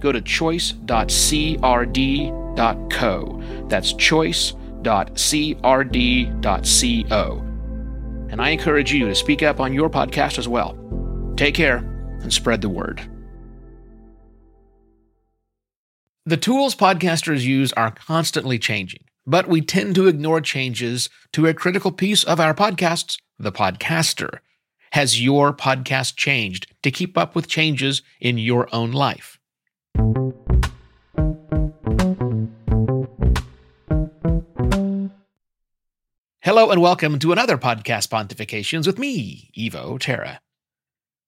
go to choice.crd.co. That's choice.crd.co. And I encourage you to speak up on your podcast as well. Take care and spread the word. The tools podcasters use are constantly changing, but we tend to ignore changes to a critical piece of our podcasts, the podcaster. Has your podcast changed to keep up with changes in your own life? Hello and welcome to another podcast pontifications with me, Evo Terra.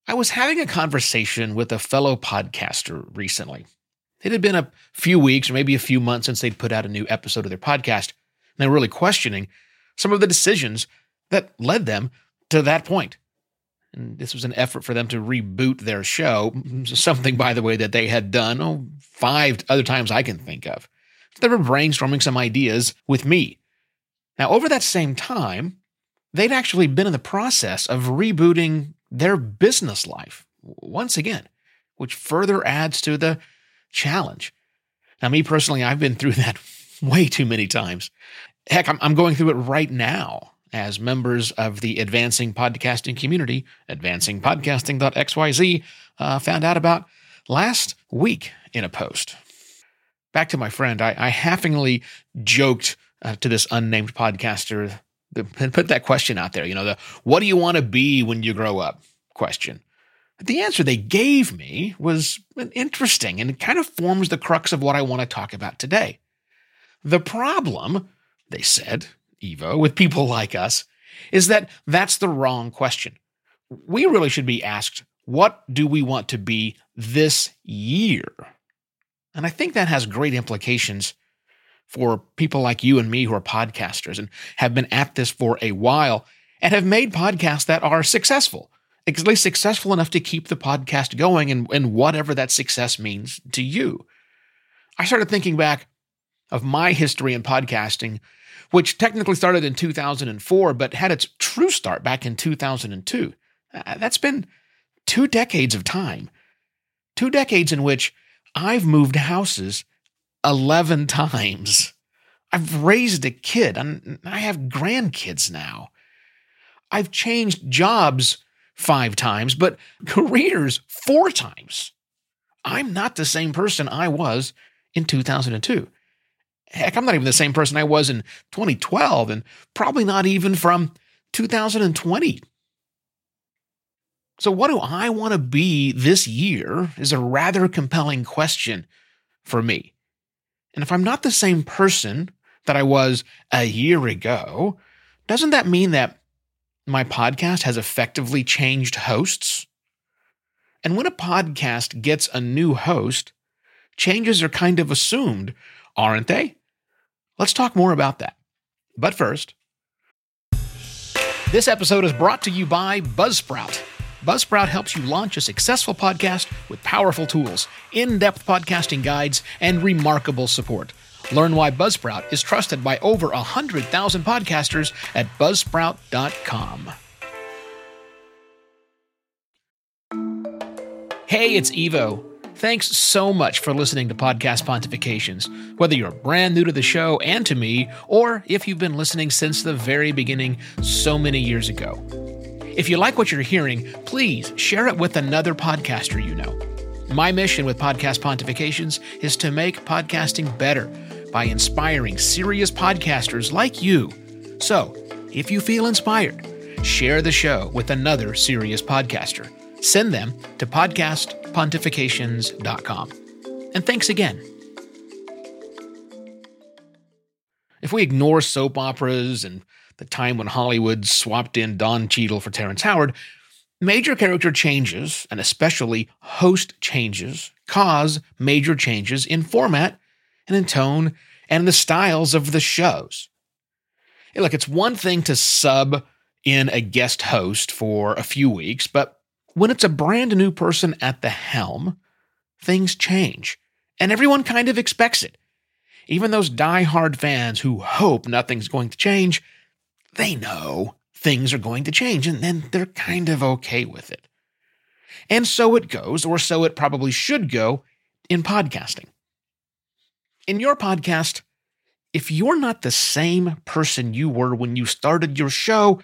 I was having a conversation with a fellow podcaster recently. It had been a few weeks or maybe a few months since they'd put out a new episode of their podcast, and they were really questioning some of the decisions that led them to that point. And this was an effort for them to reboot their show, something, by the way, that they had done oh, five other times I can think of. They were brainstorming some ideas with me. Now, over that same time, they'd actually been in the process of rebooting their business life once again, which further adds to the challenge. Now, me personally, I've been through that way too many times. Heck, I'm, going through it right now as members of the advancing podcasting community, advancingpodcasting.xyz, uh, found out about last week in a post. Back to my friend, I, I halfingly joked uh, to this unnamed podcaster and put that question out there, you know, the what do you want to be when you grow up question. The answer they gave me was interesting and it kind of forms the crux of what I want to talk about today. The problem, they said, Evo, with people like us, is that that's the wrong question. We really should be asked, what do we want to be this year? And I think that has great implications for people like you and me who are podcasters and have been at this for a while and have made podcasts that are successful, at least successful enough to keep the podcast going and, and whatever that success means to you. I started thinking back of my history in podcasting, which technically started in 2004, but had its true start back in 2002. Uh, that's been two decades of time, two decades in which I've moved houses 11 times. I've raised a kid and I have grandkids now. I've changed jobs five times, but careers four times. I'm not the same person I was in 2002. Heck, I'm not even the same person I was in 2012 and probably not even from 2020. So, what do I want to be this year is a rather compelling question for me. And if I'm not the same person that I was a year ago, doesn't that mean that my podcast has effectively changed hosts? And when a podcast gets a new host, changes are kind of assumed, aren't they? Let's talk more about that. But first, this episode is brought to you by Buzzsprout. Buzzsprout helps you launch a successful podcast with powerful tools, in depth podcasting guides, and remarkable support. Learn why Buzzsprout is trusted by over 100,000 podcasters at buzzsprout.com. Hey, it's Evo. Thanks so much for listening to Podcast Pontifications, whether you're brand new to the show and to me, or if you've been listening since the very beginning so many years ago. If you like what you're hearing, please share it with another podcaster you know. My mission with Podcast Pontifications is to make podcasting better by inspiring serious podcasters like you. So, if you feel inspired, share the show with another serious podcaster. Send them to podcastpontifications.com. And thanks again. If we ignore soap operas and the time when Hollywood swapped in Don Cheadle for Terrence Howard, major character changes, and especially host changes, cause major changes in format and in tone and in the styles of the shows. Hey, look, it's one thing to sub in a guest host for a few weeks, but when it's a brand new person at the helm, things change. And everyone kind of expects it. Even those die-hard fans who hope nothing's going to change, they know things are going to change, and then they're kind of okay with it. And so it goes, or so it probably should go, in podcasting. In your podcast, if you're not the same person you were when you started your show,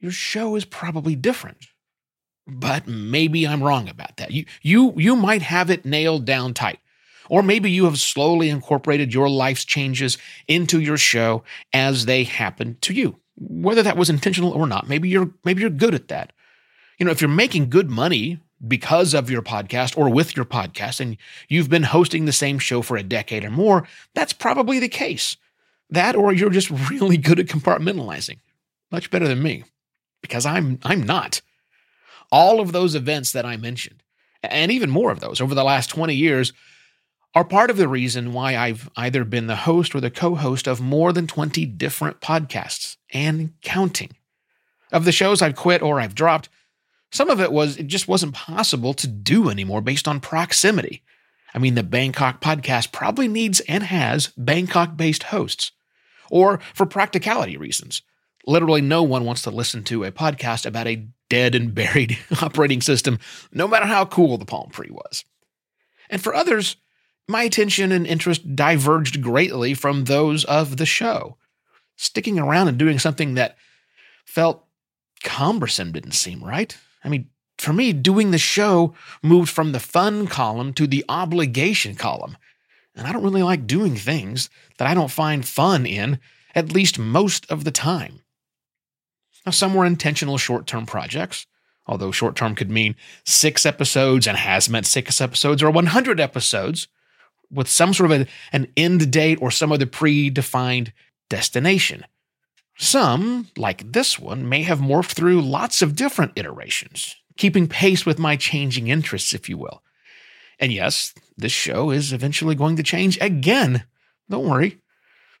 your show is probably different. But maybe I'm wrong about that. You, you, you might have it nailed down tight. Or maybe you have slowly incorporated your life's changes into your show as they happen to you. Whether that was intentional or not, maybe you're maybe you're good at that. You know, if you're making good money because of your podcast or with your podcast and you've been hosting the same show for a decade or more, that's probably the case. That or you're just really good at compartmentalizing. Much better than me because I'm I'm not. All of those events that I mentioned and even more of those over the last 20 years are part of the reason why I've either been the host or the co-host of more than 20 different podcasts and counting. Of the shows I've quit or I've dropped, some of it was it just wasn't possible to do anymore based on proximity. I mean, the Bangkok podcast probably needs and has Bangkok based hosts. Or for practicality reasons. Literally, no one wants to listen to a podcast about a dead and buried operating system, no matter how cool the Palm Pre was. And for others, my attention and interest diverged greatly from those of the show. Sticking around and doing something that felt cumbersome didn't seem right. I mean, for me, doing the show moved from the fun column to the obligation column. And I don't really like doing things that I don't find fun in, at least most of the time. Now, some were intentional short term projects, although short term could mean six episodes and has meant six episodes or 100 episodes with some sort of a, an end date or some other predefined destination. Some, like this one, may have morphed through lots of different iterations, keeping pace with my changing interests, if you will. And yes, this show is eventually going to change again. Don't worry.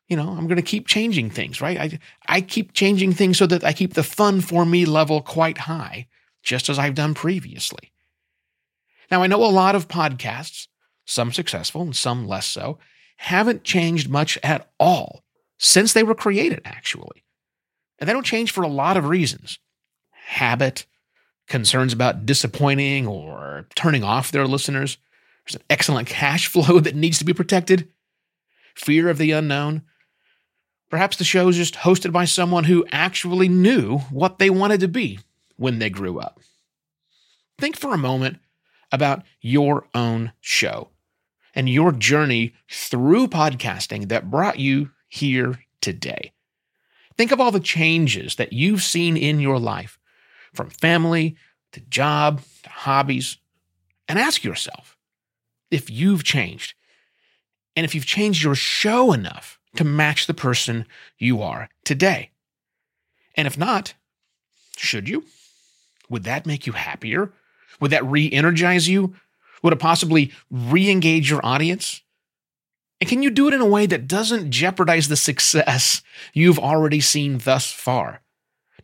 You know, I'm going to keep changing things, right? I, I keep changing things so that I keep the fun for me level quite high, just as I've done previously. Now, I know a lot of podcasts, some successful and some less so, haven't changed much at all since they were created, actually. And they don't change for a lot of reasons habit, concerns about disappointing or turning off their listeners. There's an excellent cash flow that needs to be protected, fear of the unknown. Perhaps the show is just hosted by someone who actually knew what they wanted to be when they grew up. Think for a moment about your own show and your journey through podcasting that brought you here today. Think of all the changes that you've seen in your life, from family to job to hobbies, and ask yourself if you've changed and if you've changed your show enough to match the person you are today. And if not, should you? Would that make you happier? Would that re energize you? Would it possibly re engage your audience? And can you do it in a way that doesn't jeopardize the success you've already seen thus far?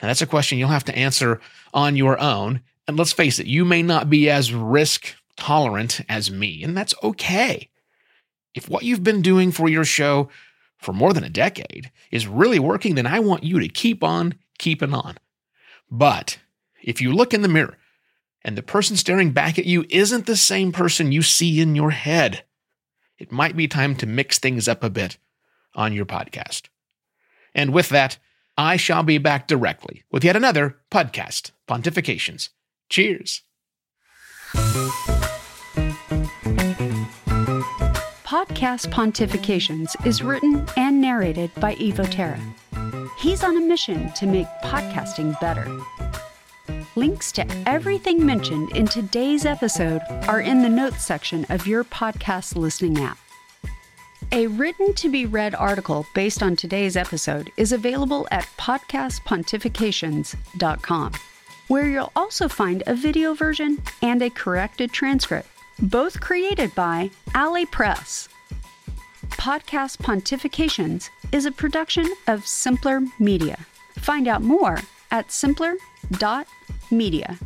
Now, that's a question you'll have to answer on your own. And let's face it, you may not be as risk tolerant as me, and that's okay. If what you've been doing for your show for more than a decade is really working, then I want you to keep on keeping on. But if you look in the mirror and the person staring back at you isn't the same person you see in your head, it might be time to mix things up a bit on your podcast. And with that, I shall be back directly with yet another podcast, Pontifications. Cheers. Podcast Pontifications is written and narrated by Evo Terra. He's on a mission to make podcasting better. Links to everything mentioned in today's episode are in the notes section of your podcast listening app. A written to be read article based on today's episode is available at podcastpontifications.com, where you'll also find a video version and a corrected transcript, both created by Alley Press. Podcast Pontifications is a production of Simpler Media. Find out more at media.